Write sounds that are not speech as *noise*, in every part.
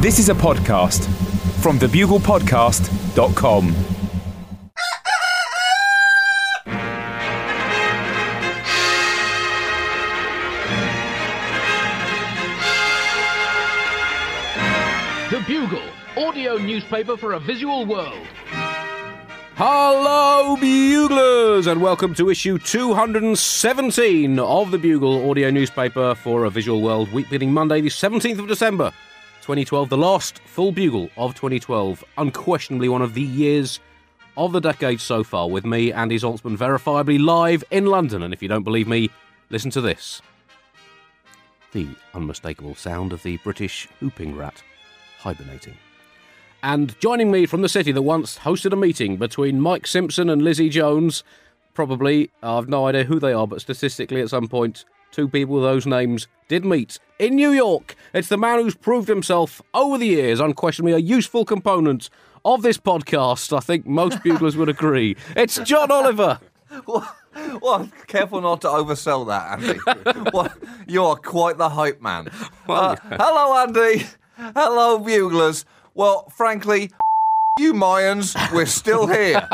This is a podcast from thebuglepodcast.com. The Bugle, audio newspaper for a visual world. Hello, Buglers, and welcome to issue 217 of the Bugle audio newspaper for a visual world, week beginning Monday, the 17th of December, 2012, the last full Bugle of 2012. Unquestionably one of the years of the decade so far, with me, Andy Zaltzman, verifiably live in London. And if you don't believe me, listen to this the unmistakable sound of the British whooping rat hibernating. And joining me from the city that once hosted a meeting between Mike Simpson and Lizzie Jones, probably, I've no idea who they are, but statistically at some point, two people with those names did meet in New York. It's the man who's proved himself over the years, unquestionably a useful component of this podcast. I think most *laughs* buglers would agree. It's John Oliver. *laughs* Well, well, careful not to oversell that, Andy. *laughs* well, you are quite the hype man. Uh, hello, Andy. Hello, buglers. Well, frankly, you Mayans, we're still here.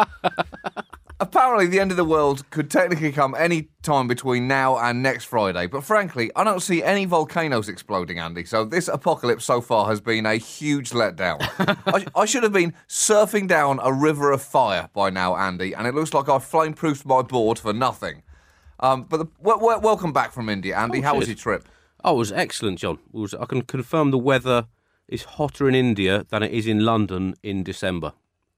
Apparently, the end of the world could technically come any time between now and next Friday, but frankly, I don't see any volcanoes exploding, Andy. So this apocalypse so far has been a huge letdown. *laughs* I, I should have been surfing down a river of fire by now, Andy, and it looks like I've flame-proofed my board for nothing. Um, but the, w- w- welcome back from India, Andy. Oh, How was your trip? Oh, it was excellent, John. Was, I can confirm the weather is hotter in India than it is in London in December.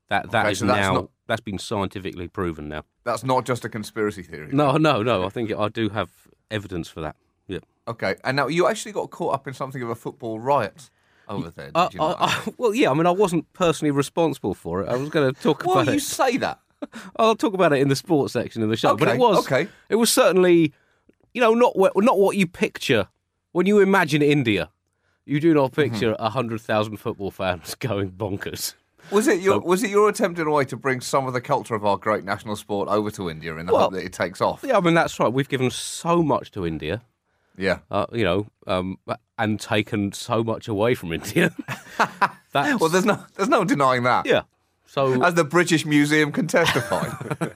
That that Okay, is so now not- that's been scientifically proven now. That's not just a conspiracy theory. No, no, no. I think I do have evidence for that. Yeah. Okay, and now you actually got caught up in something of a football riot over there, did Uh, you? I- not, I- well, yeah. I mean, I wasn't personally responsible for it. I was going to talk well, about you it. say that. *laughs* I'll talk about it in the sports section of the show. but Okay, it was okay. It was certainly, you know, not what not what you picture when you imagine India. You do not Mm-hmm. picture a hundred thousand football fans *laughs* going bonkers. Was it your was it your attempt in a way to bring some of the culture of our great national sport over to India in the Well, hope that it takes off? Yeah, I mean that's right. We've given so much to India. Yeah. uh, you know, um, and taken so much away from India. *laughs* Well, there's no there's no denying that. yeah. So, As the British Museum can testify. *laughs*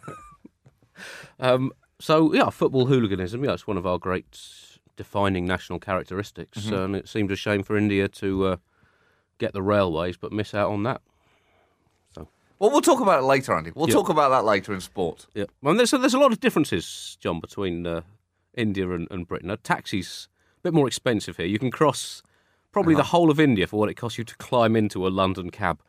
um, so yeah, football hooliganism. Yeah, it's one of our great defining national characteristics, Mm-hmm. and it seemed a shame for India to uh, get the railways, but miss out on that. Well, we'll talk about it later, Andy. We'll Yeah. talk about that later in sport. Yeah, well, there's there's a lot of differences, John, between uh, India and, and Britain. A taxi's a bit more expensive here. You can cross probably Uh-huh. the whole of India for what it costs you to climb into a London cab.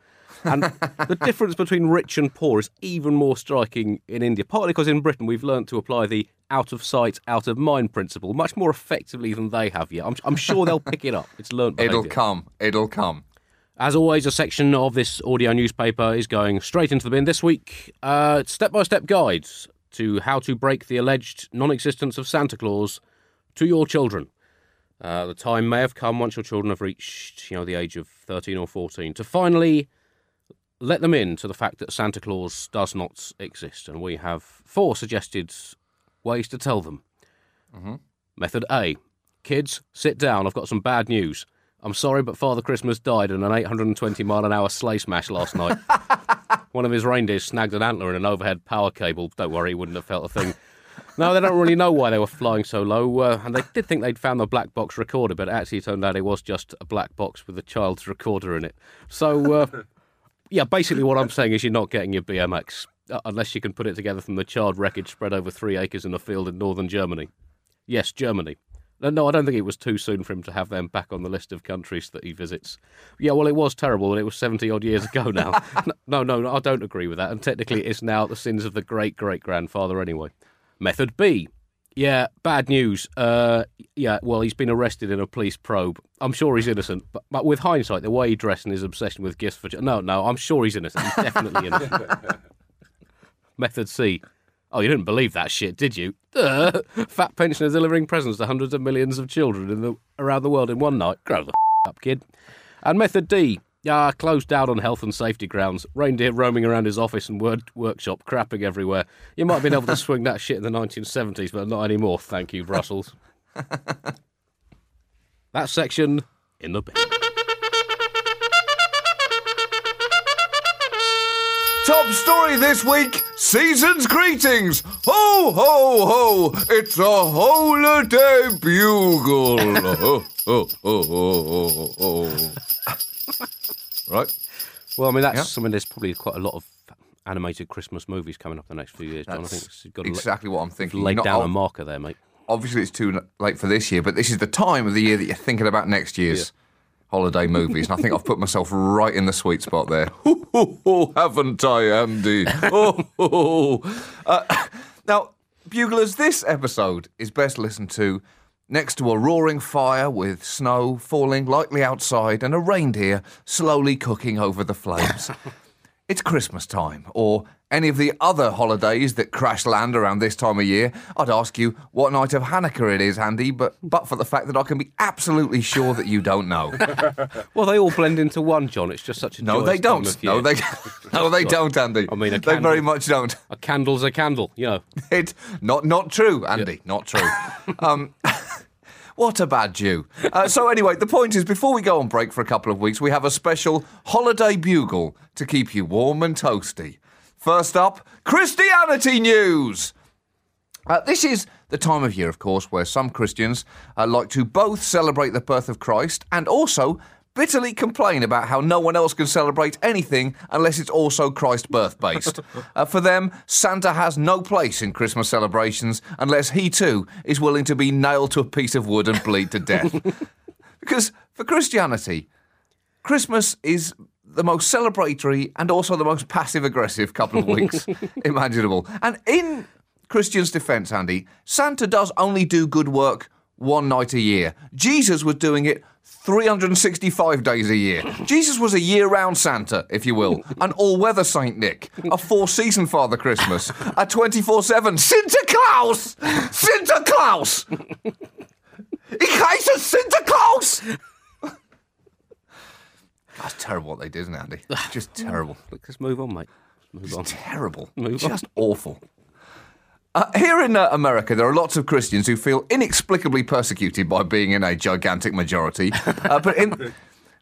And *laughs* the difference between rich and poor is even more striking in India, partly because in Britain we've learnt to apply the out of sight, out of mind principle much more effectively than they have yet. I'm, I'm sure they'll pick it up. It's learnt behaviour. It'll come. It'll come. As always, a section of this audio newspaper is going straight into the bin. This week, step by step guides to how to break the alleged non existence of Santa Claus to your children. Uh, the time may have come once your children have reached, you know, the age of 13 or 14 to finally let them in to the fact that Santa Claus does not exist. And we have four suggested ways to tell them. Method A Kids, sit down. I've got some bad news. I'm sorry, but Father Christmas died in an 820 mile an hour sleigh smash last night. *laughs* One of his reindeer snagged an antler in an overhead power cable. Don't worry, he wouldn't have felt a thing. No, they don't really know why they were flying so low, uh, and they did think they'd found the black box recorder, but actually it actually turned out it was just a black box with a child's recorder in it. So, uh, *laughs* yeah, basically what I'm saying is you're not getting your BMX uh, unless you can put it together from the child wreckage spread over three acres in a field in northern Germany. Yes, Germany. No, no, I don't think it was too soon for him to have them back on the list of countries that he visits. Yeah, well, it was terrible, and it was 70 odd years ago now. *laughs* no, no, no, I don't agree with that. And technically, it's now the sins of the great great grandfather anyway. Method B. Yeah, bad news. Uh, yeah, well, he's been arrested in a police probe. I'm sure he's innocent, but, but with hindsight, the way he dressed and his obsession with gifts for no, no, I'm sure he's innocent. He's definitely *laughs* innocent. Method C. Oh, you didn't believe that shit, did you? Fat pensioners delivering presents to hundreds of millions of children the, around the world in one night. Grow the f- up, kid. And method D. Ah, closed down on health and safety grounds. Reindeer roaming around his office and word workshop, crapping everywhere. You might have been able to swing that shit in the 1970s, but not anymore. Thank you, Brussels. that section in the bin. Top story this week season's greetings. Ho, ho, ho. It's a holiday bugle. *laughs* ho, ho, ho, ho, ho, ho. Right? Well, I mean, that's Yeah. something. There's probably quite a lot of animated Christmas movies coming up in the next few years. John. I think That's you've got to exactly what I'm thinking. lay Not- down a marker there, mate. obviously it's too late for this year, but this is the time of the year that you're thinking about next year's holiday movies, and I think I've put myself right in the sweet spot there. *laughs* Haven't I, Andy? *laughs* Uh, now, buglers, this episode is best listened to next to a roaring fire with snow falling lightly outside and a reindeer slowly cooking over the flames. *laughs* It's Christmas time, or any of the other holidays that crash land around this time of year. I'd ask you what night of Hanukkah it is, Andy, but but for the fact that I can be absolutely sure that you don't know. *laughs* Well, they all blend into one, John. It's just such a No, they don't. *laughs* No, they no, they don't, Andy. I mean, a they candle. very much don't. a candle's a candle. You know. *laughs* It's not not true, Andy. Not true. um, what a bad Jew. Uh, so anyway, the point is, before we go on break for a couple of weeks, we have a special holiday bugle to keep you warm and toasty. First up, Christianity news. Uh, this is the time of year, of course, where some Christians uh, like to both celebrate the birth of Christ and also bitterly complain about how no one else can celebrate anything unless it's also Christ birth based. *laughs* uh, for them, Santa has no place in Christmas celebrations unless he too is willing to be nailed to a piece of wood and bleed to death. *laughs* because for Christianity, Christmas is the most celebratory and also the most passive aggressive couple of weeks *laughs* imaginable. And in Christians' defense, Andy, Santa does only do good work one night a year. Jesus was doing it 365 days a year. *laughs* Jesus was a year round Santa, if you will, an all weather Saint Nick, a four season Father Christmas, a 24 7 Santa Claus! Santa Claus! *laughs* Ich heiße Santa Claus! That's terrible what they did, isn't it, Andy? *sighs* Just terrible. Let's move on, mate. Let's move on. Terrible. Move on. Just awful. Uh, here in uh, America, there are lots of Christians who feel inexplicably persecuted by being in a gigantic majority. *laughs* Uh, but in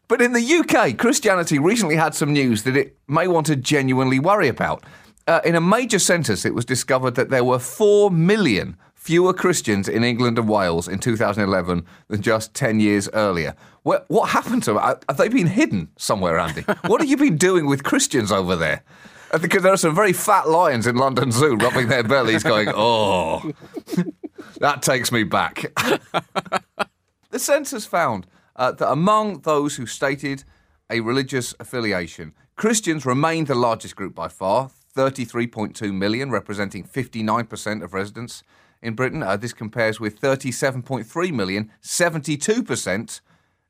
but in the UK, Christianity recently had some news that it may want to genuinely worry about. Uh, in a major census, it was discovered that there were four million fewer Christians in England and Wales in 2011 than just 10 years earlier. What, what happened to them? Have they been hidden somewhere, Andy? *laughs* what have you been doing with Christians over there? Uh, Because there are some very fat lions in London Zoo rubbing their bellies, going, *laughs* oh, *laughs* that takes me back. the census found uh, that among those who stated a religious affiliation, Christians remained the largest group by far, 33.2 million, representing 59% of residents in Britain. Uh, this compares with 37.3 million, 72%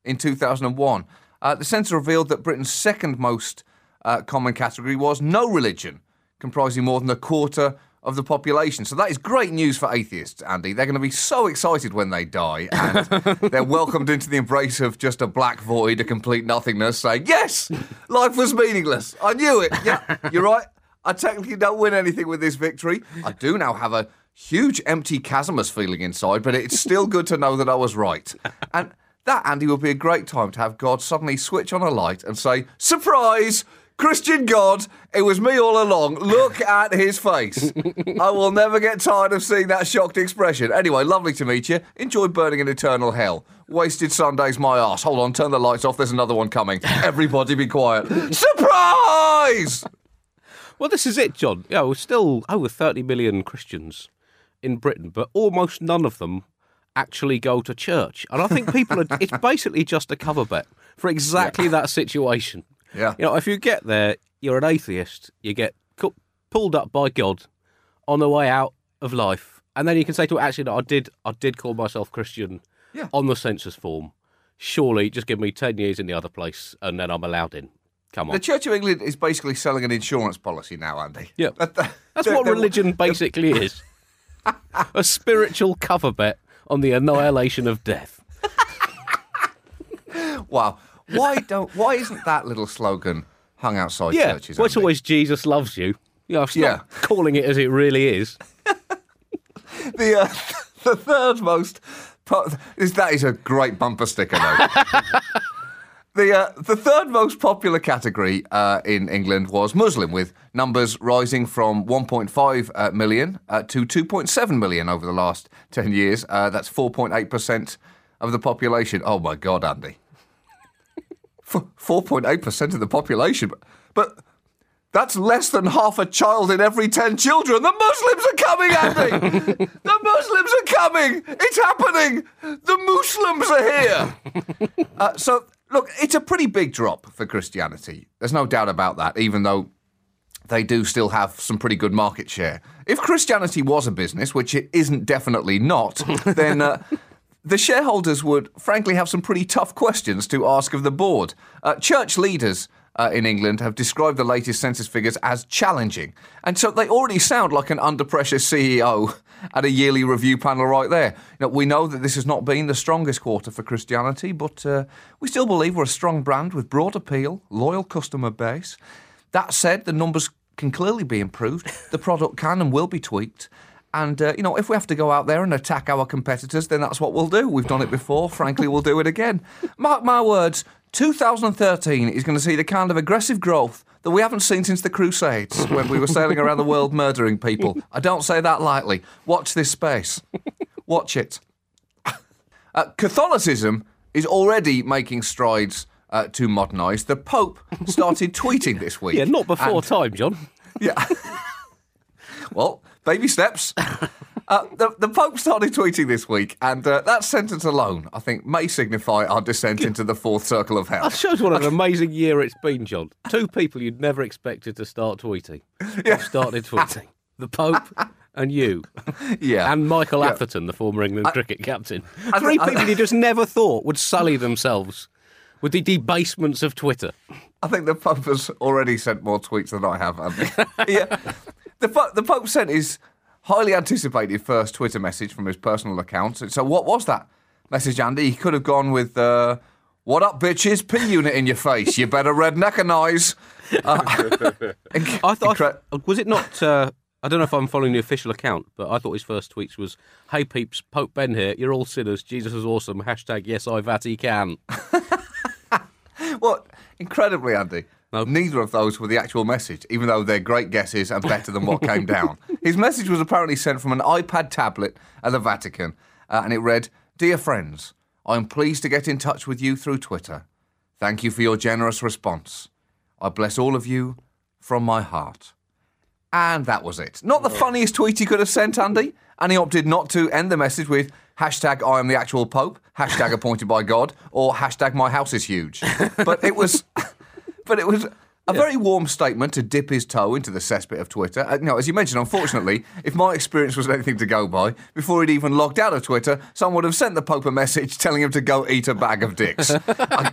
in 2001. Uh, the census revealed that Britain's second most uh, common category was no religion, comprising more than a quarter of the population. So that is great news for atheists, Andy. They're going to be so excited when they die, and *laughs* they're welcomed into the embrace of just a black void, a complete nothingness, saying, Yes, life was meaningless. I knew it. Yeah, you're right. I technically don't win anything with this victory. I do now have a huge empty chasmus feeling inside, but it's still good to know that I was right. And that, Andy, would be a great time to have God suddenly switch on a light and say, Surprise! Christian God, it was me all along. Look *laughs* at his face. I will never get tired of seeing that shocked expression. Anyway, lovely to meet you. Enjoy burning in eternal hell. Wasted Sunday's my ass. Hold on, turn the lights off. There's another one coming. *laughs* Everybody be quiet. Surprise! Well, this is it, John. Yeah, we're still over 30 million Christians in Britain, but almost none of them actually go to church. And I think people are, it's *laughs* basically just a cover bet for exactly that situation. Yeah. You know, if you get there, you're an atheist, you get cu- pulled up by God on the way out of life. And then you can say to it, actually, no, I did, I did call myself Christian Yeah. on the census form. Surely, just give me 10 years in the other place and then I'm allowed in. Come on. The Church of England is basically selling an insurance policy now, Andy. Yeah. That- that- That's they're- what they're- religion *laughs* basically is. *laughs* A spiritual cover bet on the annihilation of death. Wow. Why don't? Why isn't that little slogan hung outside Yeah, churches? well, it's always Jesus loves you. You know, stop Yeah. calling it as it really is. *laughs* the uh, *laughs* the third most. that is a great bumper sticker though. *laughs* The, uh, the third most popular category uh, in England was Muslim, with numbers rising from 1.5 uh, million uh, to 2.7 million over the last 10 years. Uh, that's 4.8% of the population. Oh my God, Andy. 4.8% of the population. But, but that's less than half a child in every 10 children. The Muslims are coming, Andy! *laughs* the Muslims are coming! It's happening! The Muslims are here! Uh, so, look, it's a pretty big drop for Christianity. There's no doubt about that, even though they do still have some pretty good market share. If Christianity was a business, which it isn't definitely not, *laughs* then. Uh, the shareholders would, frankly, have some pretty tough questions to ask of the board. Uh, church leaders uh, in England have described the latest census figures as challenging. And so they already sound like an under pressure CEO at a yearly review panel right there. You know, we know that this has not been the strongest quarter for Christianity, but uh, we still believe we're a strong brand with broad appeal, loyal customer base. That said, the numbers can clearly be improved. The product can and will be tweaked. And, uh, you know, if we have to go out there and attack our competitors, then that's what we'll do. We've done it before. Frankly, we'll do it again. Mark my words, 2013 is going to see the kind of aggressive growth that we haven't seen since the Crusades *laughs* when we were sailing around the world murdering people. I don't say that lightly. Watch this space. Watch it. Uh, Catholicism is already making strides uh, to modernise. The Pope started *laughs* tweeting this week. Yeah, not before and- time, John. *laughs* Yeah. well, baby steps. Uh, the, the Pope started tweeting this week, and uh, that sentence alone, I think, may signify our descent into the fourth circle of hell. That shows what an *laughs* amazing year it's been, John. Two people you'd never expected to start tweeting. *laughs* have started tweeting. The Pope and you. Yeah. And Michael Yeah. Atherton, the former England cricket captain. I Three I- people you just never thought would sully themselves with the debasements of Twitter. I think the Pope has already sent more tweets than I have. *laughs* Yeah. The, the Pope sent his highly anticipated first Twitter message from his personal account. So, what was that message, Andy? He could have gone with, uh, What up, bitches? P unit in your face. You better redneck and eyes. Uh, *laughs* I thought, incre- was it not? Uh, I don't know if I'm following the official account, but I thought his first tweets was, "Hey peeps, Pope Ben here. You're all sinners. Jesus is awesome. Hashtag Yes I Vatican." *laughs* What? Incredibly, Andy. No. Neither of those were the actual message, even though they're great guesses and better than what came *laughs* down. His message was apparently sent from an iPad tablet at the Vatican, uh, and it read Dear friends, I'm pleased to get in touch with you through Twitter. Thank you for your generous response. I bless all of you from my heart. And that was it. Not the funniest tweet he could have sent, Andy. And he opted not to end the message with hashtag I am the actual Pope, hashtag appointed by God, or hashtag my house is huge. *laughs* But it was but it was a very warm statement to dip his toe into the cesspit of Twitter. Uh, you know, as you mentioned, unfortunately, *laughs* if my experience was anything to go by, before he'd even logged out of Twitter, someone would have sent the Pope a message *laughs* telling him to go eat a bag of dicks. *laughs* I,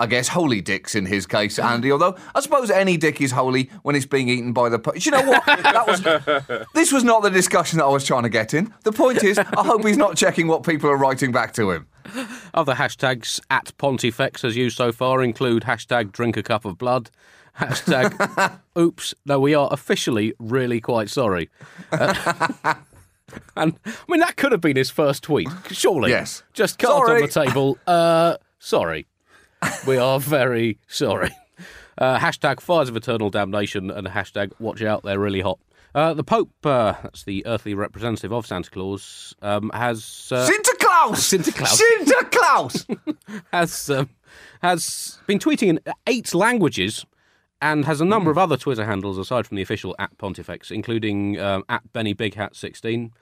I guess holy dicks in his case, Andy. Although I suppose any dick is holy when it's being eaten by the. Po- Do you know what? That was. *laughs* This was not the discussion that I was trying to get in. The point is, I hope he's not checking what people are writing back to him. Other hashtags at Pontifex has used so far include hashtag Drink a cup of blood, hashtag *laughs* Oops. No, we are officially really quite sorry. Uh, *laughs* and I mean that could have been his first tweet, surely. Yes. Just cards Sorry. on the table. Uh, sorry. We are very sorry. Uh, hashtag fires of eternal damnation and hashtag watch out, they're really hot. Uh, the Pope, uh, that's the earthly representative of Santa Claus, um, has uh, Sinterklaas! Sinterklaas. Sinterklaas! *laughs* has um, has been tweeting in eight languages and has a number of other Twitter handles aside from the official at Pontifex, including um, at Benny Big Hat 16,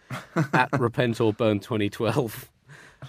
at *laughs* Repent or Burn 2012,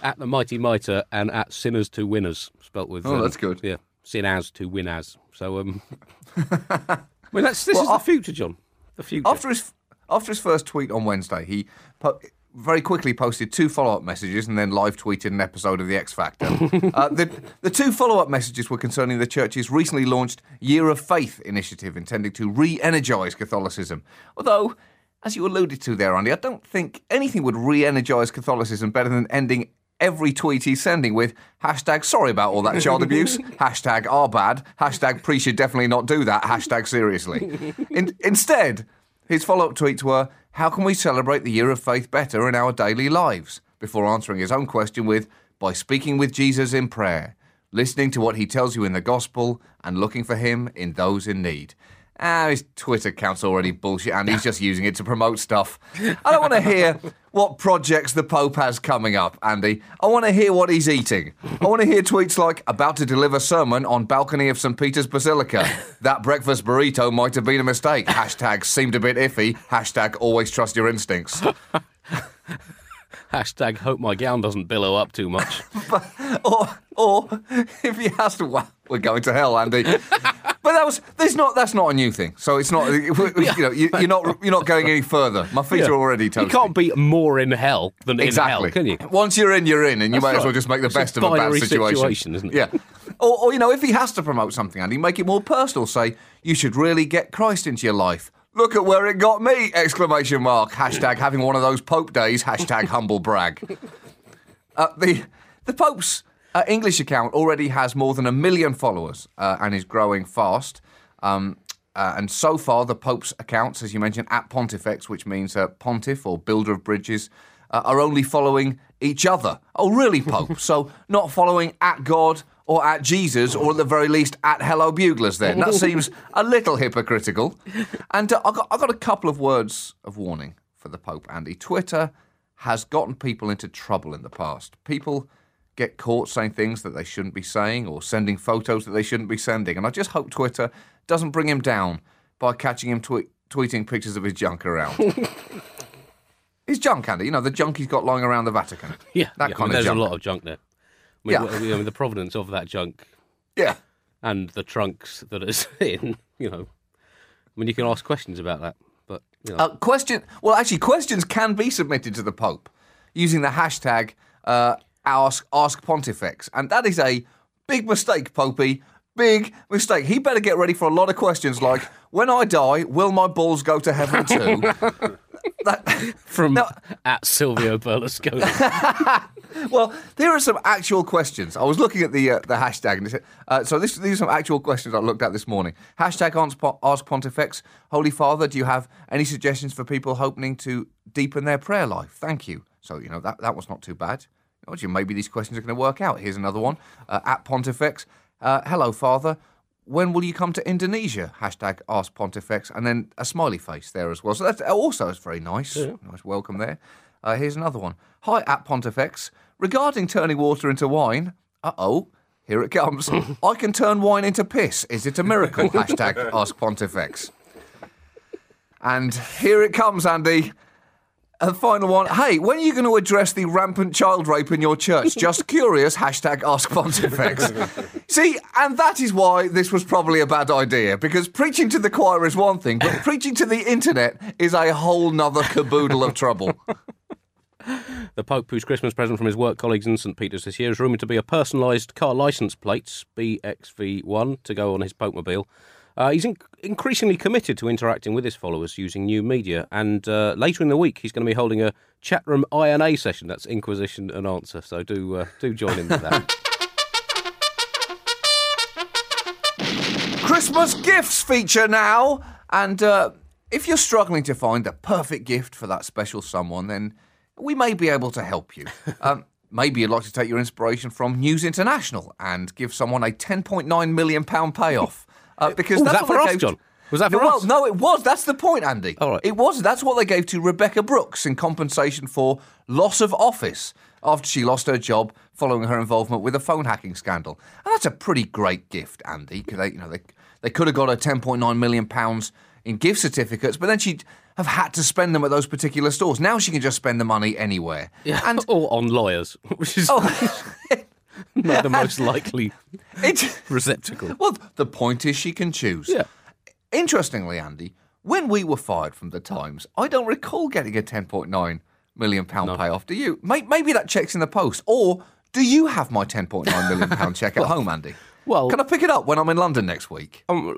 at the Mighty Mitre, and at Sinners to Winners, spelt with. Oh, um, that's good. Yeah, sin as to win as. So, um, *laughs* I mean, that's this Well, is the future, John. The future. After his after his first tweet on Wednesday, he po- very quickly posted two follow up messages and then live tweeted an episode of The X Factor. *laughs* uh, the the two follow up messages were concerning the church's recently launched Year of Faith initiative, intending to re-energise Catholicism. Although. As you alluded to there, Andy, I don't think anything would re energise Catholicism better than ending every tweet he's sending with hashtag sorry about all that child abuse, *laughs* hashtag are bad, hashtag pre should definitely not do that, hashtag seriously. In, instead, his follow up tweets were how can we celebrate the year of faith better in our daily lives? Before answering his own question with by speaking with Jesus in prayer. listening to what he tells you in the gospel, and looking for him in those in need. Ah, his Twitter account's already bullshit, and he's just using it to promote stuff. *laughs* I don't want to hear what projects the Pope has coming up, Andy. I want to hear what he's eating. I want to hear tweets like, about to deliver sermon on balcony of St. Peter's Basilica. That breakfast burrito might have been a mistake. *laughs* Hashtag seemed a bit iffy. Hashtag always trust your instincts. *laughs* Hashtag hope my gown doesn't billow up too much. or, or if he has to, we're going to hell, Andy. But that was there's not that's not a new thing. So it's not you know you, are not you're not going any further. My feet are already toast. you can't be more in hell than exactly. in hell, can you? Once you're in, you're in, and you That's might as well just make the It's best of a bad situation. situation, isn't it? Yeah. Or, or you know, if he has to promote something, Andy, make it more personal. Say you should really get Christ into your life. Look at where it got me! Exclamation mark. Hashtag having one of those Pope days. Hashtag humble brag. Uh, the the Pope's uh, English account already has more than a million followers uh, and is growing fast. Um, uh, and so far, the Pope's accounts, as you mentioned, at Pontifex, which means uh, pontiff or builder of bridges, uh, are only following each other. Oh, really, Pope? *laughs* so not following at God or at Jesus, or at the very least at Hello Buglers. Then that *laughs* seems a little hypocritical. And uh, I got I got a couple of words of warning for the Pope, Andy. Twitter has gotten people into trouble in the past. People get caught saying things that they shouldn't be saying or sending photos that they shouldn't be sending. And I just hope Twitter doesn't bring him down by catching him twe- tweeting pictures of his junk around. *laughs* his junk, Andy, you know, the junk he's got lying around the Vatican. *laughs* Yeah, That yeah, I kind mean, of there's junk. a lot of junk there. I mean, Yeah. w- I mean, the provenance of that junk Yeah. and the trunks that it's *laughs* in, you know, I mean, you can ask questions about that, but you know, Uh, question. Well, actually, questions can be submitted to the Pope using the hashtag uh, Ask Ask Pontifex, and that is a big mistake, Popey. Big mistake. He better get ready for a lot of questions like, "When I die, will my balls go to heaven too?" *laughs* that, from no. at Silvio Berlusconi. *laughs* well, there are some actual questions. I was looking at the uh, the hashtag, and it said, uh, so this, these are some actual questions I looked at this morning. Hashtag Ask Pontifex. Holy Father, do you have any suggestions for people hoping to deepen their prayer life? Thank you. So you know that that was not too bad. Oh, gee, maybe these questions are going to work out. Here's another one uh, at Pontifex. Uh, Hello, Father. When will you come to Indonesia? Hashtag Ask Pontifex, and then a smiley face there as well. So that's also is very nice. Nice welcome there. Uh, here's another one. Hi, at Pontifex. Regarding turning water into wine, uh oh, here it comes. *laughs* I can turn wine into piss. Is it a miracle? *laughs* Hashtag Ask Pontifex. And here it comes, Andy. A final one. Hey, when are you going to address the rampant child rape in your church? *laughs* Just curious. Hashtag Ask Pontifex. See, and that is why this was probably a bad idea because preaching to the choir is one thing, but preaching to the internet is a whole nother caboodle of trouble. *laughs* The Pope, whose Christmas present from his work colleagues in St. Peter's this year, is rumoured to be a personalised car licence plates, BXV1, to go on his Pope mobile. Uh, he's in- increasingly committed to interacting with his followers using new media, and uh, later in the week he's going to be holding a chat room INA session. That's Inquisition and Answer. So do uh, do join in with that. *laughs* Christmas gifts feature now. And uh, if you're struggling to find the perfect gift for that special someone, then we may be able to help you. *laughs* Um, maybe you'd like to take your inspiration from News International and give someone a £10.9 million payoff. Uh, because Oh, was that's that what for us, John? Was that for well, us? No, it was. That's the point, Andy. All right. It was. That's what they gave to Rebekah Brooks in compensation for loss of office after she lost her job following her involvement with a phone hacking scandal. And that's a pretty great gift, Andy. They, you know, they they could have got her 10.9 million pounds in gift certificates, but then she'd have had to spend them at those particular stores. Now she can just spend the money anywhere. Yeah, And *laughs* or on lawyers, *laughs* which is oh, *laughs* *laughs* not the most likely it, receptacle. well, the point is she can choose. Yeah. Interestingly, Andy, when we were fired from the Times, I don't recall getting a 10.9 million pound payoff. Do you? Maybe that check's in the post. Or do you have my 10.9 million pound check at *laughs* home, Andy? well- can I pick it up when I'm in London next week? Um,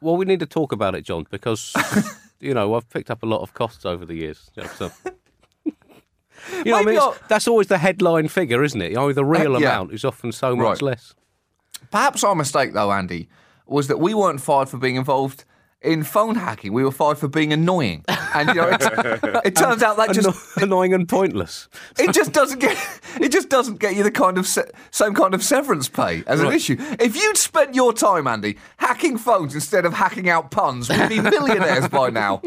well, we need to talk about it, John, because *laughs* you know I've picked up a lot of costs over the years. So. *laughs* You know, I mean, that's always the headline figure, isn't it? You know, the real Uh, yeah. amount is often so much Right. less. Perhaps our mistake, though, Andy, was that we weren't fired for being involved in phone hacking, we were fired for being annoying. And you know, it, *laughs* it turns out that just Anno- *laughs* annoying and pointless. it just doesn't get it just doesn't get you the kind of se- same kind of severance pay as an issue. If you'd spent your time, Andy, hacking phones instead of hacking out puns, we'd be millionaires by now.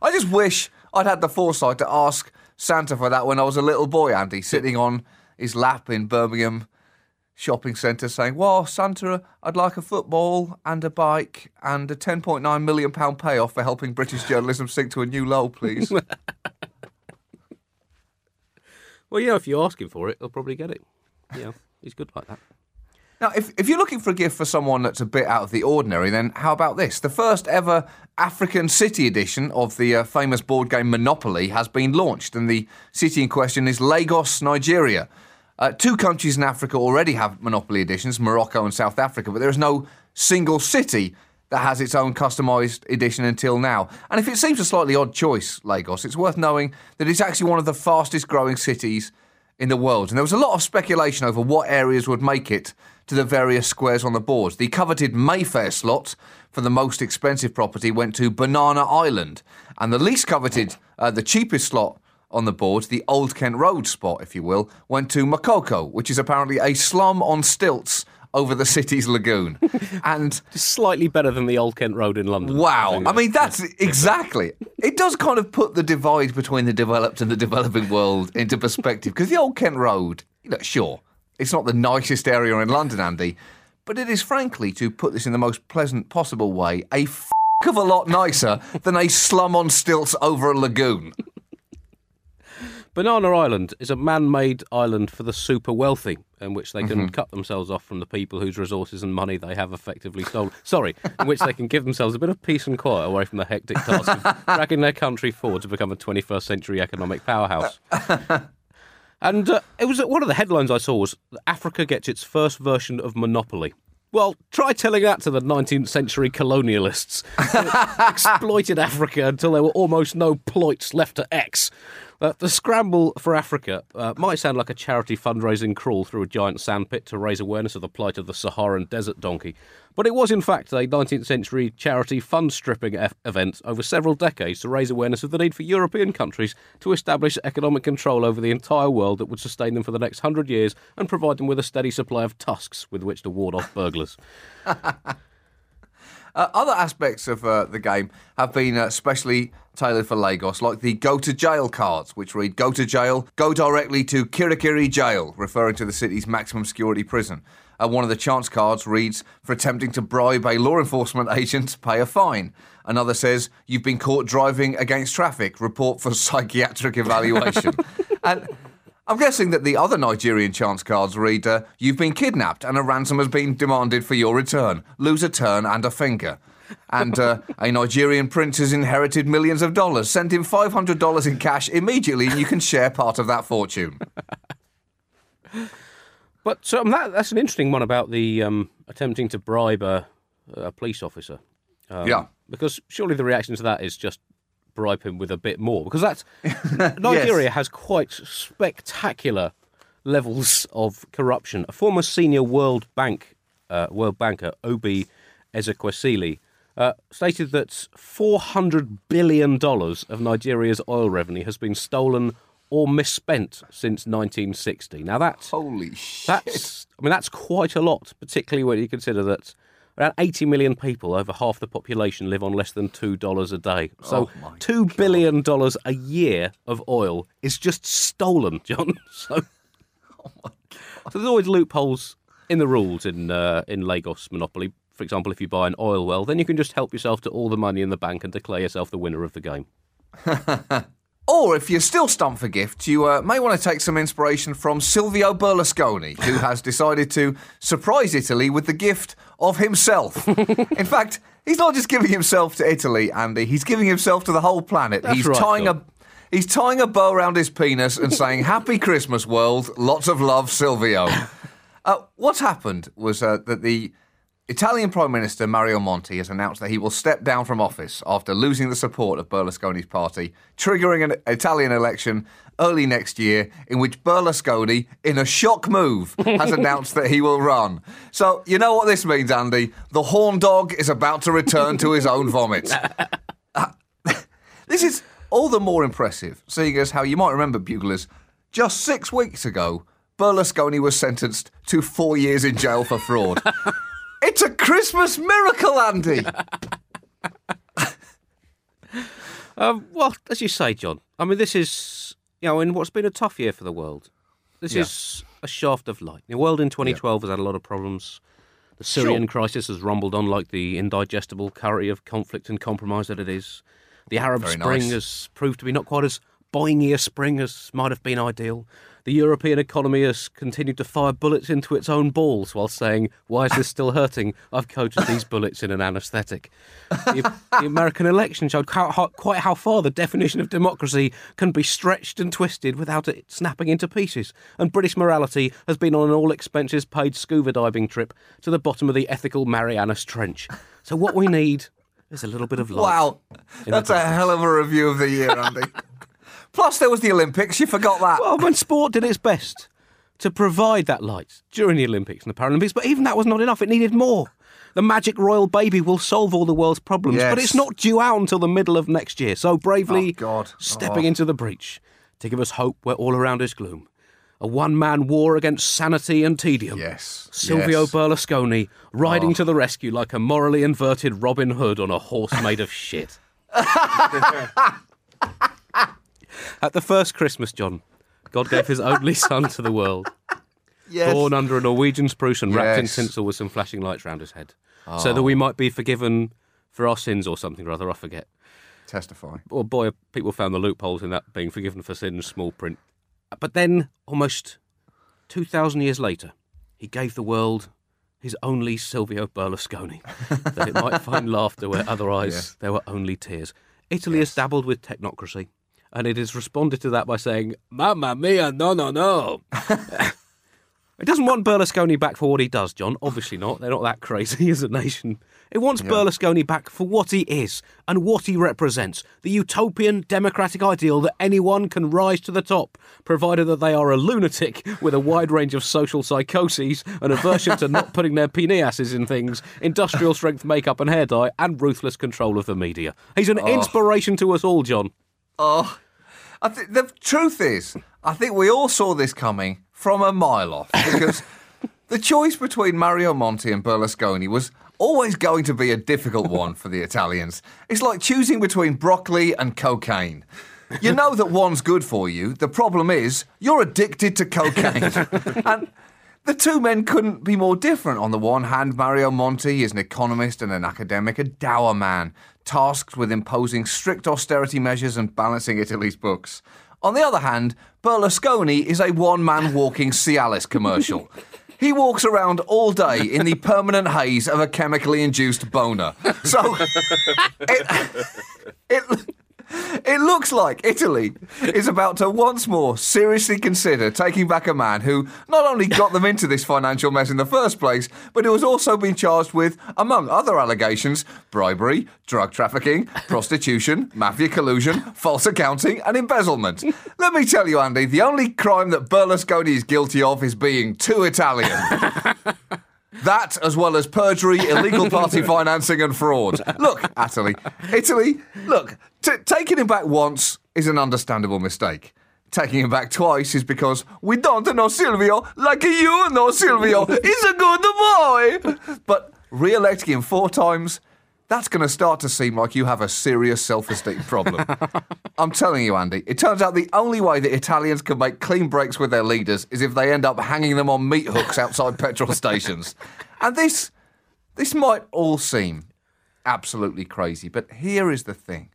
I just wish I'd had the foresight to ask Santa for that when I was a little boy, Andy, sitting on his lap in Birmingham shopping centre saying, Well, Santa, I'd like a football and a bike and a £10.9 million payoff for helping British journalism sink to a new low, please. *laughs* Well, know, if you ask him for it, he'll probably get it. Yeah, he's good like that. Now, if, if you're looking for a gift for someone that's a bit out of the ordinary, then how about this? The first ever African city edition of the uh, famous board game Monopoly has been launched, and the city in question is Lagos, Nigeria. Uh, two countries in Africa already have Monopoly editions, Morocco and South Africa, but there is no single city that has its own customised edition until now. And if it seems a slightly odd choice, Lagos, it's worth knowing that it's actually one of the fastest growing cities in the world. And there was a lot of speculation over what areas would make it to the various squares on the board. The coveted Mayfair slot for the most expensive property went to Banana Island, and the least coveted, uh, the cheapest slot on the board, the Old Kent Road spot, if you will, went to Makoko, which is apparently a slum on stilts over the city's lagoon. *laughs* and slightly better than the Old Kent Road in London. Wow. I mean, that's *laughs* exactly. It does kind of put the divide between the developed and the developing world into perspective. Because the Old Kent Road, you know, sure, it's not the nicest area in London, Andy, but it is, frankly, to put this in the most pleasant possible way, a f of a lot nicer than a slum on stilts over a lagoon. Banana Island is a man made island for the super wealthy, in which they can Mm-hmm. cut themselves off from the people whose resources and money they have effectively stolen. Sorry, in which they can give themselves a bit of peace and quiet away from the hectic task of dragging their country forward to become a 21st century economic powerhouse. *laughs* And uh, it was one of the headlines I saw was Africa gets its first version of Monopoly. Well, try telling that to the 19th century colonialists. *laughs* exploited Africa until there were almost no ploits left to X. Uh, the scramble for Africa uh, might sound like a charity fundraising crawl through a giant sandpit to raise awareness of the plight of the Saharan desert donkey, but it was in fact a 19th century charity fund stripping event over several decades to raise awareness of the need for European countries to establish economic control over the entire world that would sustain them for the next hundred years and provide them with a steady supply of tusks with which to ward off burglars. *laughs* Uh, other aspects of uh, the game have been uh, specially tailored for Lagos, like the go to jail cards, which read Go to jail, go directly to Kirikiri Jail, referring to the city's maximum security prison. Uh, one of the chance cards reads For attempting to bribe a law enforcement *laughs* agent, pay a fine. Another says You've been caught driving against traffic, report for *laughs* psychiatric evaluation. *laughs* and I'm guessing that the other Nigerian chance cards read, uh, You've been kidnapped and a ransom has been demanded for your return. Lose a turn and a finger. And uh, a Nigerian prince has inherited millions of dollars. Send him $500 in cash immediately and you can share part of that fortune. But um, that, that's an interesting one about the um, attempting to bribe a, a police officer. Um, Yeah. Because surely the reaction to that is just bribe him with a bit more. Because that's *laughs* Nigeria has quite spectacular levels of corruption. A former senior World Bank uh, World banker Obi Ezekwesili uh, stated that four hundred billion dollars of Nigeria's oil revenue has been stolen or misspent since 1960. Now that's Holy shit. that's, I mean, that's quite a lot, particularly when you consider that around 80 million people, over half the population, live on less than $2 a day. So Oh $2 billion a year of oil is just stolen, *laughs* John. So, Oh so there's always loopholes in the rules in, uh, in Lagos Monopoly. For example, if you buy an oil well, then you can just help yourself to all the money in the bank and declare yourself the winner of the game. *laughs* Or if you're still stumped for gifts, you uh, may want to take some inspiration from Silvio Berlusconi, who has decided to surprise Italy with the gift of himself. *laughs* In fact, he's not just giving himself to Italy, Andy. He's giving himself to the whole planet. That's he's right, tying a he's tying a bow around his penis and saying, *laughs* "Happy Christmas, world! Lots of love, Silvio." Uh, what happened was uh, that the Italian Prime Minister Mario Monti has announced that he will step down from office after losing the support of Berlusconi's party, triggering an Italian election early next year in which Berlusconi, in a shock move, has *laughs* announced that he will run. So, you know what this means, Andy? The horn dog is about to return to his own vomit. Uh, *laughs* *laughs* this is all the more impressive, seeing as how you might remember, Buglers, just six weeks ago, Berlusconi was sentenced to four years in jail for fraud. It's a Christmas miracle, Andy. *laughs* Um, well, as you say, John, I mean, this is, you know, in what's been a tough year for the world, this Yeah. is a shaft of light. The world in 2012 has had a lot of problems. The Syrian crisis has rumbled on like the indigestible curry of conflict and compromise that it is. The Arab Very Spring nice. has proved to be not quite as boingy a spring as might have been ideal. The European economy has continued to fire bullets into its own balls while saying, Why is this still hurting? I've coated these bullets in an anaesthetic. The, the American election showed how, how, quite how far the definition of democracy can be stretched and twisted without it snapping into pieces. And British morality has been on an all expenses paid scuba diving trip to the bottom of the ethical Marianas Trench. So, what we need is a little bit of light. Wow. That's a hell of a review of the year, Andy. *laughs* Plus, there was the Olympics. You forgot that. Well, when sport did its best to provide that light during the Olympics and the Paralympics, but even that was not enough. It needed more. The magic royal baby will solve all the world's problems, but it's not due out until the middle of next year. So bravely Oh, God. stepping Oh. into the breach to give us hope where all around is gloom. A one man war against sanity and tedium. Yes. Silvio yes. Oh. Berlusconi riding oh. to the rescue like a morally inverted Robin Hood on a horse made of shit. *laughs* At the first Christmas, John, God gave his only *laughs* son to the world, Yes. born under a Norwegian spruce and wrapped in tinsel with some flashing lights round his head, so that oh. we might be forgiven for our sins or something or other, I forget. Testify. Oh boy, people found the loopholes in that being forgiven for sins, small print. But then, almost 2,000 years later, he gave the world his only Silvio Berlusconi, that it might find *laughs* laughter where otherwise there were only tears. Italy has dabbled with technocracy, and it has responded to that by saying, Mamma mia, no, no, no. *laughs* It doesn't want Berlusconi back for what he does, John. Obviously not. They're not that crazy *laughs* as a nation. It wants Berlusconi back for what he is and what he represents the utopian democratic ideal that anyone can rise to the top, provided that they are a lunatic with a wide range of social psychoses, an aversion to not *laughs* putting their peniasses in things, industrial strength makeup and hair dye, and ruthless control of the media. He's an oh. inspiration to us all, John. Oh, I th- the truth is, I think we all saw this coming from a mile off because *laughs* the choice between Mario Monti and Berlusconi was always going to be a difficult *laughs* one for the Italians. It's like choosing between broccoli and cocaine. You know that one's good for you. The problem is you're addicted to cocaine. *laughs* and the two men couldn't be more different. On the one hand, Mario Monti is an economist and an academic, a dour man, tasked with imposing strict austerity measures and balancing Italy's books. On the other hand, Berlusconi is a one man walking Cialis commercial. He walks around all day in the permanent haze of a chemically induced boner. So *laughs* it, it, it looks like Italy is about to once more seriously consider taking back a man who not only got them into this financial mess in the first place, but who has also been charged with, among other allegations, bribery, drug trafficking, prostitution, mafia collusion, false accounting, and embezzlement. Let me tell you, Andy, the only crime that Berlusconi is guilty of is being too Italian. That, as well as perjury, illegal party *laughs* financing, and fraud. Look, Italy, Italy, look, t- taking him back once is an understandable mistake. Taking him back twice is because we don't know Silvio like you know Silvio. He's a good boy. But re electing him four times, that's going to start to seem like you have a serious self esteem problem. *laughs* I'm telling you, Andy, it turns out the only way that Italians can make clean breaks with their leaders is if they end up hanging them on meat hooks outside petrol *laughs* stations. And this this might all seem absolutely crazy, but here is the thing.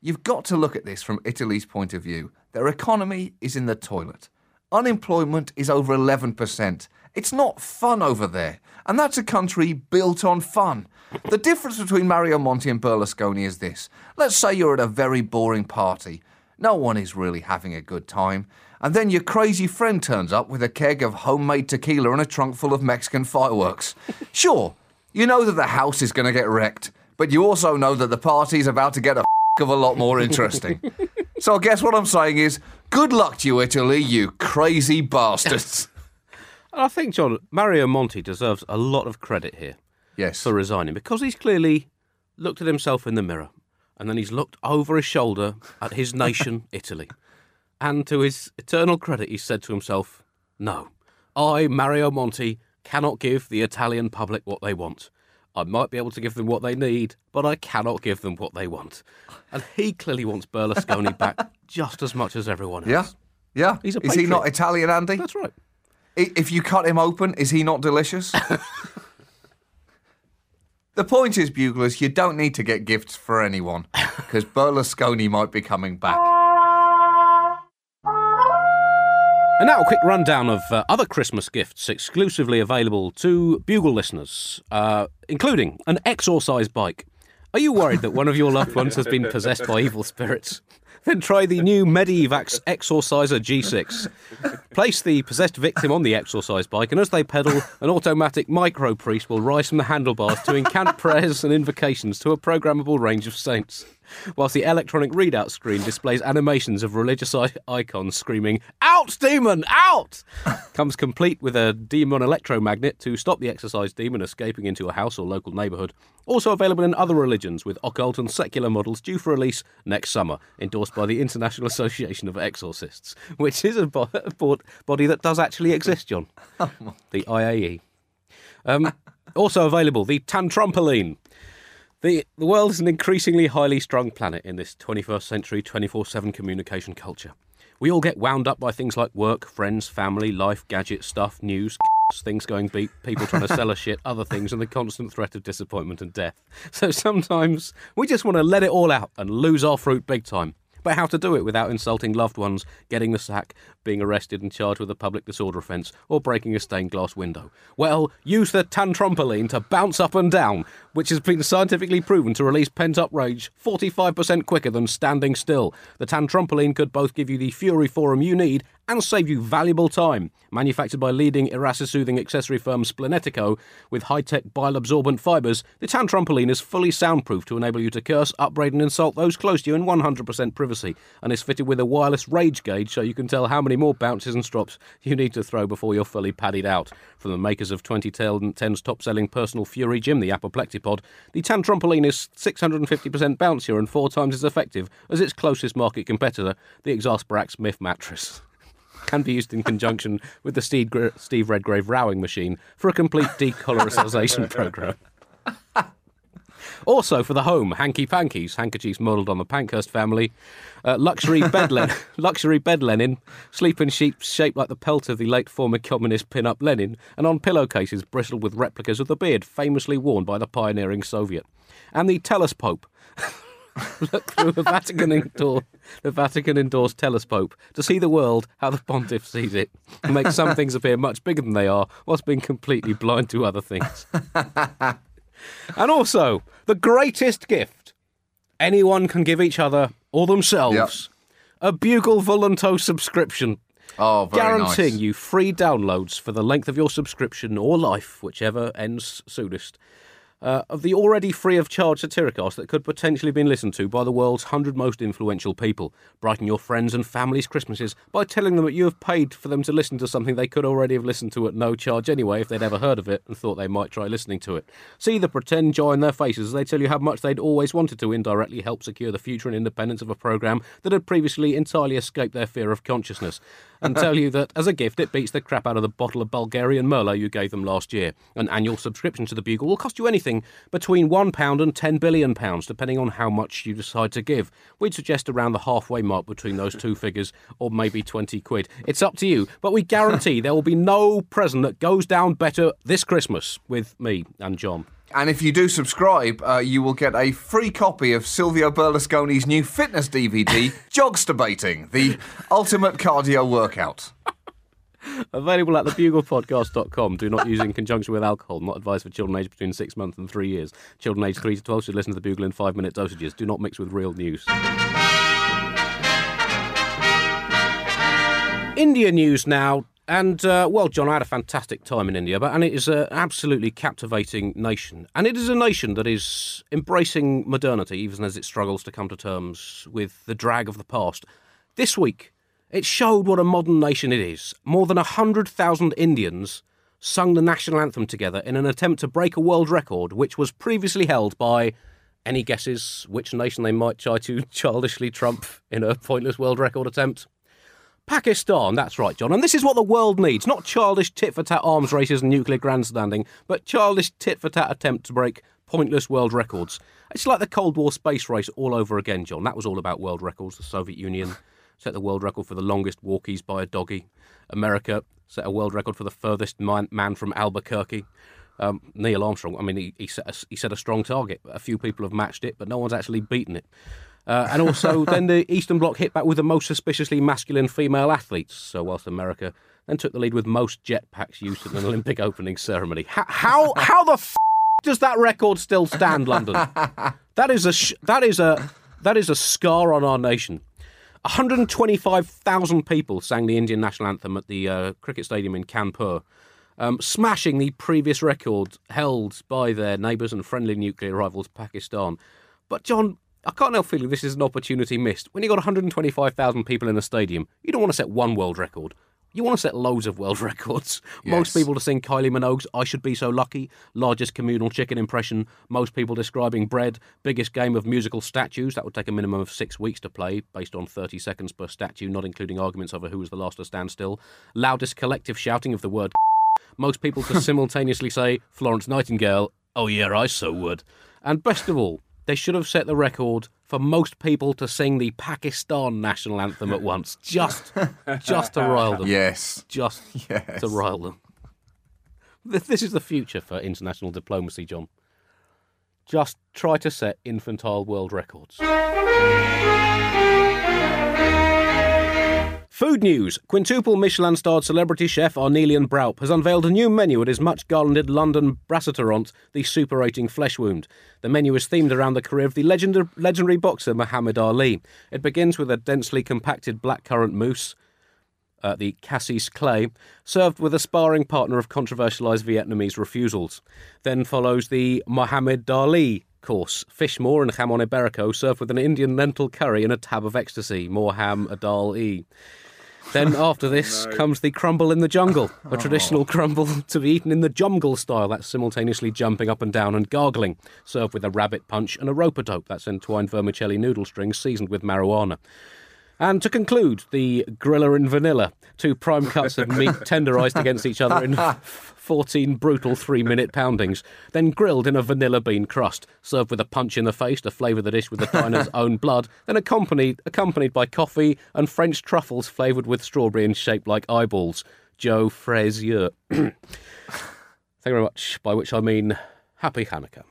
You've got to look at this from Italy's point of view. Their economy is in the toilet. Unemployment is over 11%. It's not fun over there. And that's a country built on fun. The difference between Mario Monti and Berlusconi is this. Let's say you're at a very boring party. No one is really having a good time. And then your crazy friend turns up with a keg of homemade tequila and a trunk full of Mexican fireworks. Sure, You know that the house is going to get wrecked, but you also know that the party's about to get a f- of a lot more interesting. so I guess what I'm saying is, good luck to you, Italy, you crazy bastards. *laughs* And I think, John, Mario Monti deserves a lot of credit here yes. for resigning because he's clearly looked at himself in the mirror and then he's looked over his shoulder at his nation, *laughs* Italy. And to his eternal credit, he said to himself, No, I, Mario Monti, cannot give the Italian public what they want. I might be able to give them what they need, but I cannot give them what they want. And he clearly wants Berlusconi back *laughs* just as much as everyone else. Yeah? Yeah? He's a is he not. Italian, Andy? That's right. I- If you cut him open, is he not delicious? *laughs* the point is, Buglers, you don't need to get gifts for anyone because *laughs* Berlusconi might be coming back. And now a quick rundown of uh, other Christmas gifts exclusively available to Bugle listeners, uh, including an exorcise bike. Are you worried that one of your loved ones has been possessed by evil spirits? *laughs* Then try the new Medivax Exorciser G6. Place the possessed victim on the exorcise bike, and as they pedal, an automatic micro priest will rise from the handlebars to incant *laughs* prayers and invocations to a programmable range of saints. Whilst the electronic readout screen displays animations of religious icons screaming, Out, demon, out! *laughs* Comes complete with a demon electromagnet to stop the exorcised demon escaping into a house or local neighbourhood. Also available in other religions with occult and secular models due for release next summer, endorsed by the International *laughs* Association of Exorcists, which is a, bo- *laughs* a bod- body that does actually exist, John. the IAE. Um, also available, the Tantrampoline. The, the world is an increasingly highly strung planet in this 21st century 24 7 communication culture. We all get wound up by things like work, friends, family, life, gadgets, stuff, news, *laughs* things going beep, people trying to sell us shit, other things, and the constant threat of disappointment and death. *laughs* So sometimes we just want to let it all out and lose our fruit big time. But how to do it without insulting loved ones, getting the sack, being arrested and charged with a public disorder offence, or breaking a stained glass window? Well, use the tantrampoline to bounce up and down, which has been scientifically proven to release pent up rage 45% quicker than standing still. The tantrampoline could both give you the Fury Forum you need and save you valuable time. Manufactured by leading Erasa soothing accessory firm Splenetico with high tech bile absorbent fibres, the Tantrampoline is fully soundproof to enable you to curse, upbraid, and insult those close to you in 100% privacy, and is fitted with a wireless rage gauge so you can tell how many more bounces and strops you need to throw before you're fully paddied out. From the makers of 2010's top selling personal Fury Gym, the Apoplectipod, the Tantrampoline is 650% bouncier and four times as effective as its closest market competitor, the Exasperax Myth mattress can be used in conjunction with the Steve, Gr- Steve Redgrave rowing machine for a complete decolorization *laughs* program. Also, for the home, hanky pankies, handkerchiefs modelled on the Pankhurst family, uh, luxury bed linen, *laughs* luxury bed linen, sleeping sheets shaped like the pelt of the late former communist pin-up Lenin, and on pillowcases bristled with replicas of the beard famously worn by the pioneering Soviet, and the telescope. *laughs* Look through the Vatican endor- the Vatican endorsed telescope to see the world how the pontiff sees it, and make some things appear much bigger than they are, whilst being completely blind to other things. *laughs* And also, the greatest gift anyone can give each other or themselves a Bugle Volunto subscription. Oh, very guaranteeing nice. you free downloads for the length of your subscription or life, whichever ends soonest, uh, of the already free of charge Satiricast that could potentially have been listened to by the world's 100 most influential people. Brighten your friends and family's Christmases by telling them that you have paid for them to listen to something they could already have listened to at no charge anyway if they'd ever heard of it and thought they might try listening to it. See the pretend joy in their faces as they tell you how much they'd always wanted to indirectly help secure the future and independence of a programme that had previously entirely escaped their fear of consciousness. And tell you that as a gift it beats the crap out of the bottle of Bulgarian Merlot you gave them last year. An annual subscription to the Bugle will cost you anything between £1 and £10 billion, depending on how much you decide to give. We'd suggest around the halfway mark between those two figures, or maybe 20 quid. It's up to you, but we guarantee there will be no present that goes down better this Christmas with me and John. And if you do subscribe, uh, you will get a free copy of Silvio Berlusconi's new fitness DVD, *laughs* Jogstabating, the ultimate cardio workout. Available at thebuglepodcast.com. Do not use in conjunction with alcohol. Not advised for children aged between six months and three years. Children aged three to 12 should listen to the Bugle in five minute dosages. Do not mix with real news. India news now. And uh, well, John, I had a fantastic time in India, but and it is an absolutely captivating nation, and it is a nation that is embracing modernity, even as it struggles to come to terms with the drag of the past. This week, it showed what a modern nation it is. More than hundred thousand Indians sung the national anthem together in an attempt to break a world record, which was previously held by. Any guesses which nation they might try to *laughs* childishly trump in a pointless world record attempt? Pakistan, that's right, John. And this is what the world needs not childish tit for tat arms races and nuclear grandstanding, but childish tit for tat attempt to break pointless world records. It's like the Cold War space race all over again, John. That was all about world records. The Soviet Union set the world record for the longest walkies by a doggy. America set a world record for the furthest man, man from Albuquerque. Um, Neil Armstrong, I mean, he, he, set a, he set a strong target. A few people have matched it, but no one's actually beaten it. Uh, and also, *laughs* then the Eastern Bloc hit back with the most suspiciously masculine female athletes. So, whilst America then took the lead with most jetpacks used in an Olympic *laughs* opening ceremony. How how, how the f- does that record still stand, London? *laughs* That is a sh- that is a that is a scar on our nation. 125,000 people sang the Indian national anthem at the uh, cricket stadium in Kanpur, um, smashing the previous record held by their neighbours and friendly nuclear rivals Pakistan. But John, I can't help feeling this is an opportunity missed. When you've got 125,000 people in a stadium, you don't want to set one world record. You want to set loads of world *laughs* records. Most people to sing Kylie Minogue's I Should Be So Lucky, largest communal chicken impression. Most people describing bread, biggest game of musical statues. That would take a minimum of six weeks to play, based on 30 seconds per statue, not including arguments over who was the last to stand still. Loudest collective shouting of the word *laughs* most people to *laughs* simultaneously say Florence Nightingale, oh yeah, I so would. And best of all, they should have set the record for most people to sing the Pakistan national anthem at once, just, just to rile them, Yes. just Yes. to rile them. This is the future for international diplomacy, John. Just try to set infantile world records. Food news. Quintuple Michelin starred celebrity chef Arnelian Braup has unveiled a new menu at his much garlanded London Brassiterant, the super rating flesh wound. The menu is themed around the career of the legend- legendary boxer Muhammad Ali. It begins with a densely compacted blackcurrant mousse, uh, the Cassis Clay, served with a sparring partner of controversialised Vietnamese refusals. Then follows the Mohammed Dali course, fish more and ham on iberico, served with an Indian lentil curry and a tab of ecstasy, more ham, a dal e. Then *laughs* after this comes the crumble in the jungle, a oh. traditional crumble *laughs* to be eaten in the jungle style. That's simultaneously jumping up and down and gargling, served with a rabbit punch and a rope-a-dope. That's entwined vermicelli noodle strings seasoned with marijuana. And to conclude, the griller and vanilla, two prime cuts of meat *laughs* tenderised against each other in *laughs* 14 brutal three minute poundings, then grilled in a vanilla bean crust, served with a punch in the face to flavour the dish with the diner's *laughs* own blood, then accompanied, accompanied by coffee and French truffles flavoured with strawberry and shaped like eyeballs. Joe Frazier. *clears throat* Thank you very much, by which I mean Happy Hanukkah.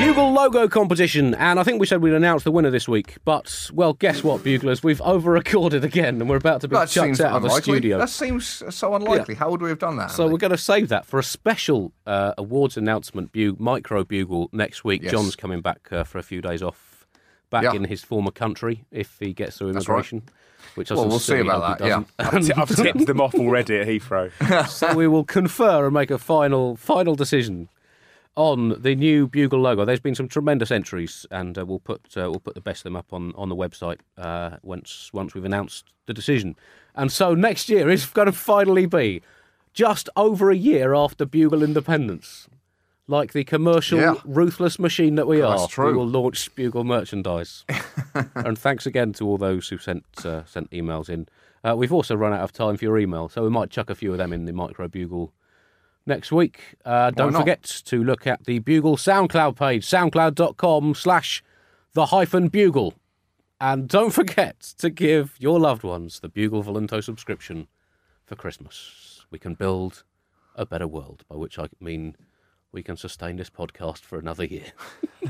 Bugle logo competition, and I think we said we'd announce the winner this week. But, well, guess what, Buglers? We've over recorded again, and we're about to be That chucked seems out of the studio. That seems so unlikely. How would we have done that? So Andy? we're going to save that for a special uh, awards announcement, bu- micro bugle next week. Yes. John's coming back uh, for a few days off, back Yeah. in his former country if he gets through That's right. immigration. Which I Well, we'll see about that, yeah. doesn't. I've *laughs* tipped them off already at Heathrow. so we will confer and make a final final decision on the new Bugle logo. There's been some tremendous entries, and uh, we'll put uh, we'll put the best of them up on, on the website uh, once once we've announced the decision. And so next year is going to finally be just over a year after Bugle independence. Like the commercial, Yeah. ruthless machine that we That's are, true. we will launch Bugle merchandise. *laughs* and thanks again to all those who sent uh, sent emails in. Uh, we've also run out of time for your email, so we might chuck a few of them in the micro bugle next week. Uh, don't not? forget to look at the Bugle SoundCloud page, soundcloud.com slash the hyphen bugle. And don't forget to give your loved ones the Bugle Volunto subscription for Christmas. We can build a better world, by which I mean we can sustain this podcast for another year,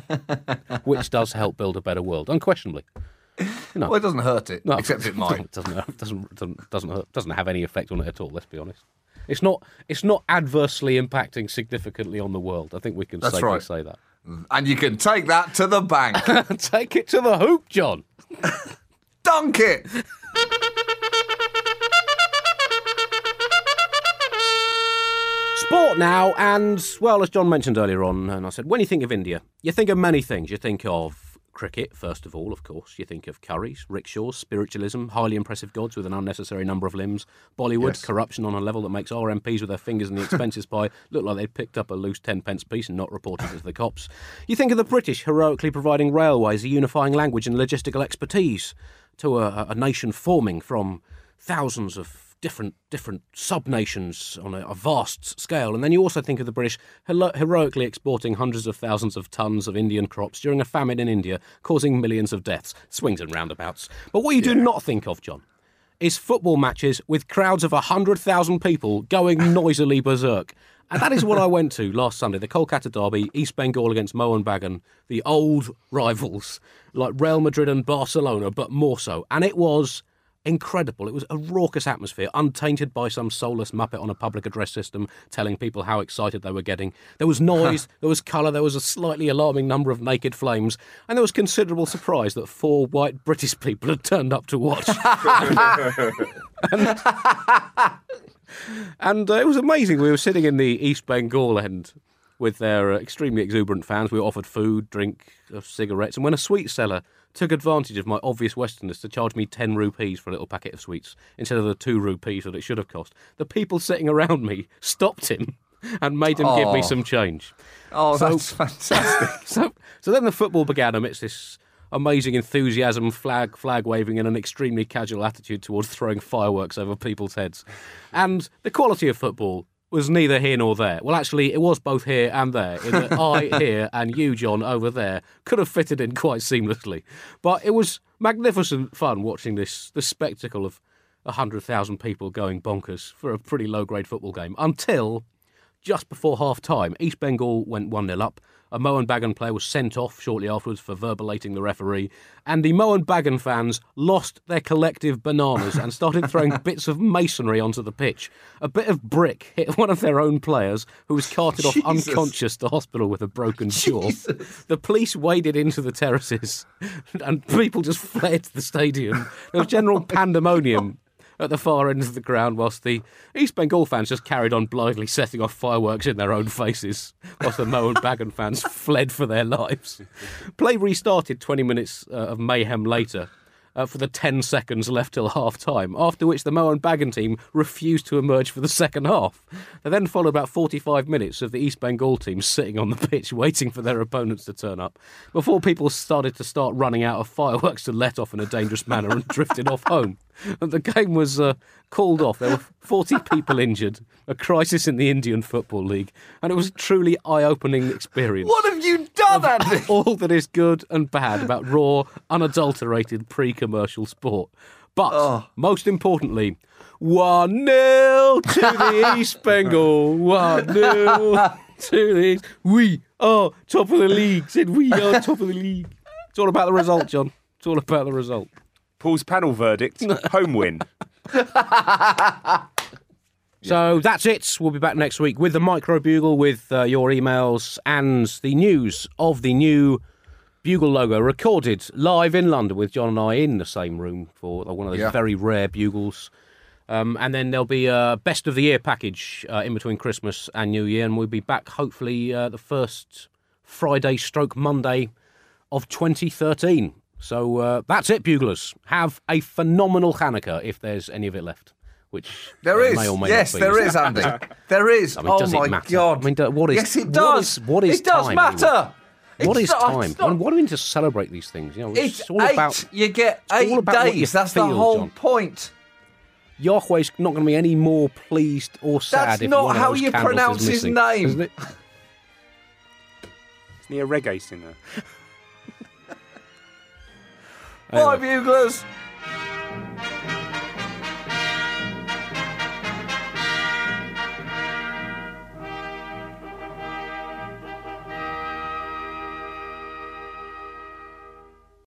*laughs* which does help build a better world, unquestionably. well, it doesn't hurt it, No, except it *laughs* might. Doesn't doesn't doesn't doesn't doesn't, hurt, doesn't have any effect on it at all. Let's be honest. It's not it's not adversely impacting significantly on the world. I think we can That's safely right. say that. Mm. And you can take that to the bank. *laughs* Take it to the hoop, John. *laughs* Dunk it! Sport now, and well, as John mentioned earlier on, and I said, when you think of India, you think of many things. You think of cricket, first of all, of course. You think of curries, rickshaws, spiritualism, highly impressive gods with an unnecessary number of limbs, Bollywood, Yes. corruption on a level that makes RMPs with their fingers in the expenses pie *laughs* look like they'd picked up a loose 10 pence piece and not reported it to the cops. You think of the British heroically providing railways, a unifying language, and logistical expertise to a, a nation forming from thousands of different different sub nations on a, a vast scale. And then you also think of the British hero- heroically exporting hundreds of thousands of tons of Indian crops during a famine in India, causing millions of deaths. Swings and roundabouts. But what you do not think of, John, is football matches with crowds of 100,000 people going *laughs* noisily berserk. And that is what I went to last Sunday the Kolkata Derby, East Bengal against Mohun Bagan, the old rivals like Real Madrid and Barcelona, but more so. And it was incredible. It was a raucous atmosphere, untainted by some soulless muppet on a public address system telling people how excited they were getting. There was *laughs* noise, there was colour, there was a slightly alarming number of naked flames, and there was considerable surprise that four white British people had turned up to watch. *laughs* And uh, it was amazing. We were sitting in the East Bengal end with their uh, extremely exuberant fans. We were offered food, drink, uh, cigarettes. And when a sweet seller took advantage of my obvious Westernness to charge me 10 rupees for a little packet of sweets instead of the 2 rupees that it should have cost, the people sitting around me stopped him and made him give me Oh. some change. Oh, So- that's *laughs* fantastic. *laughs* So, so then the football began amidst this amazing enthusiasm, flag flag waving, and an extremely casual attitude towards throwing fireworks over people's heads. And the quality of football was neither here nor there. Well, actually, it was both here and there. In that *laughs* I here and you, John, over there, could have fitted in quite seamlessly. But it was magnificent fun watching this the spectacle of hundred thousand people going bonkers for a pretty low grade football game until just before half time, East Bengal went 1 0 up. A Mohun Bagan player was sent off shortly afterwards for verbalating the referee. And the Mohun Bagan fans lost their collective bananas and started throwing *laughs* bits of masonry onto the pitch. A bit of brick hit *laughs* one of their own players, who was carted off unconscious to hospital with a broken *laughs* jaw. The police waded into the terraces and people just fled the stadium. There was general pandemonium at the far end of the ground, whilst the East Bengal fans just carried on blithely setting off fireworks in their own faces, whilst the Mohun *laughs* Bagan fans fled for their lives. Play restarted 20 minutes uh, of mayhem later. Uh, for the 10 seconds left till half time, after which the Mohun Bagan team refused to emerge for the second half. They then followed about 45 minutes of the East Bengal team sitting on the *laughs* pitch waiting for their opponents to turn up, before people started to start running out of fireworks to let off in a dangerous manner and drifted off home. And *laughs* the game was uh, called off. There were 40 *laughs* people injured, a crisis in the Indian Football League, and it was a truly eye opening experience. what have you done, Andy? *laughs* All that is good and bad about raw, unadulterated pre commercial sport. But Oh. most importantly, 1 0 to the East Bengal. 1 0 to the East. We are top of the league. Said we are top of the league. It's all about the result, John. It's all about the result. Pools panel verdict: *laughs* home win. *laughs* So that's it. We'll be back next week with the micro bugle, with uh, your emails and the news of the new bugle logo recorded live in London with John and I in the same room for one of those Yeah. very rare bugles. Um, and then there'll be a best of the year package uh, in between Christmas and New Year, and we'll be back hopefully uh, the first Friday stroke Monday of 2013. So uh, that's it, buglers. Have a phenomenal Hanukkah if there's any of it left. Which There uh, may or may yes, not be. there is, *laughs* Andy. There is. I mean, oh does it my matter? God. I mean, do- what is- Yes, it does. is- what is It does time matter. anyway? What It's is not- time? not- What do we need to celebrate these things? You know, it's, It's all eight. about you get all eight about what you days. That's the whole John. point. Yahweh's not going to be any more pleased or sad. That's if not one of how those you candles is pronounce his missing, name. isn't it? Isn't he a reggae singer? Bye, buglers.